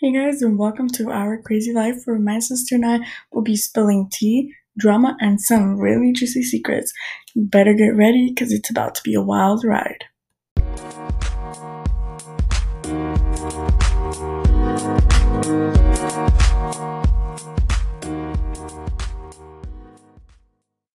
Hey guys, and welcome to Our Crazy Life, where my sister and I will be spilling tea, drama, and some really juicy secrets. Better get ready because it's about to be a wild ride.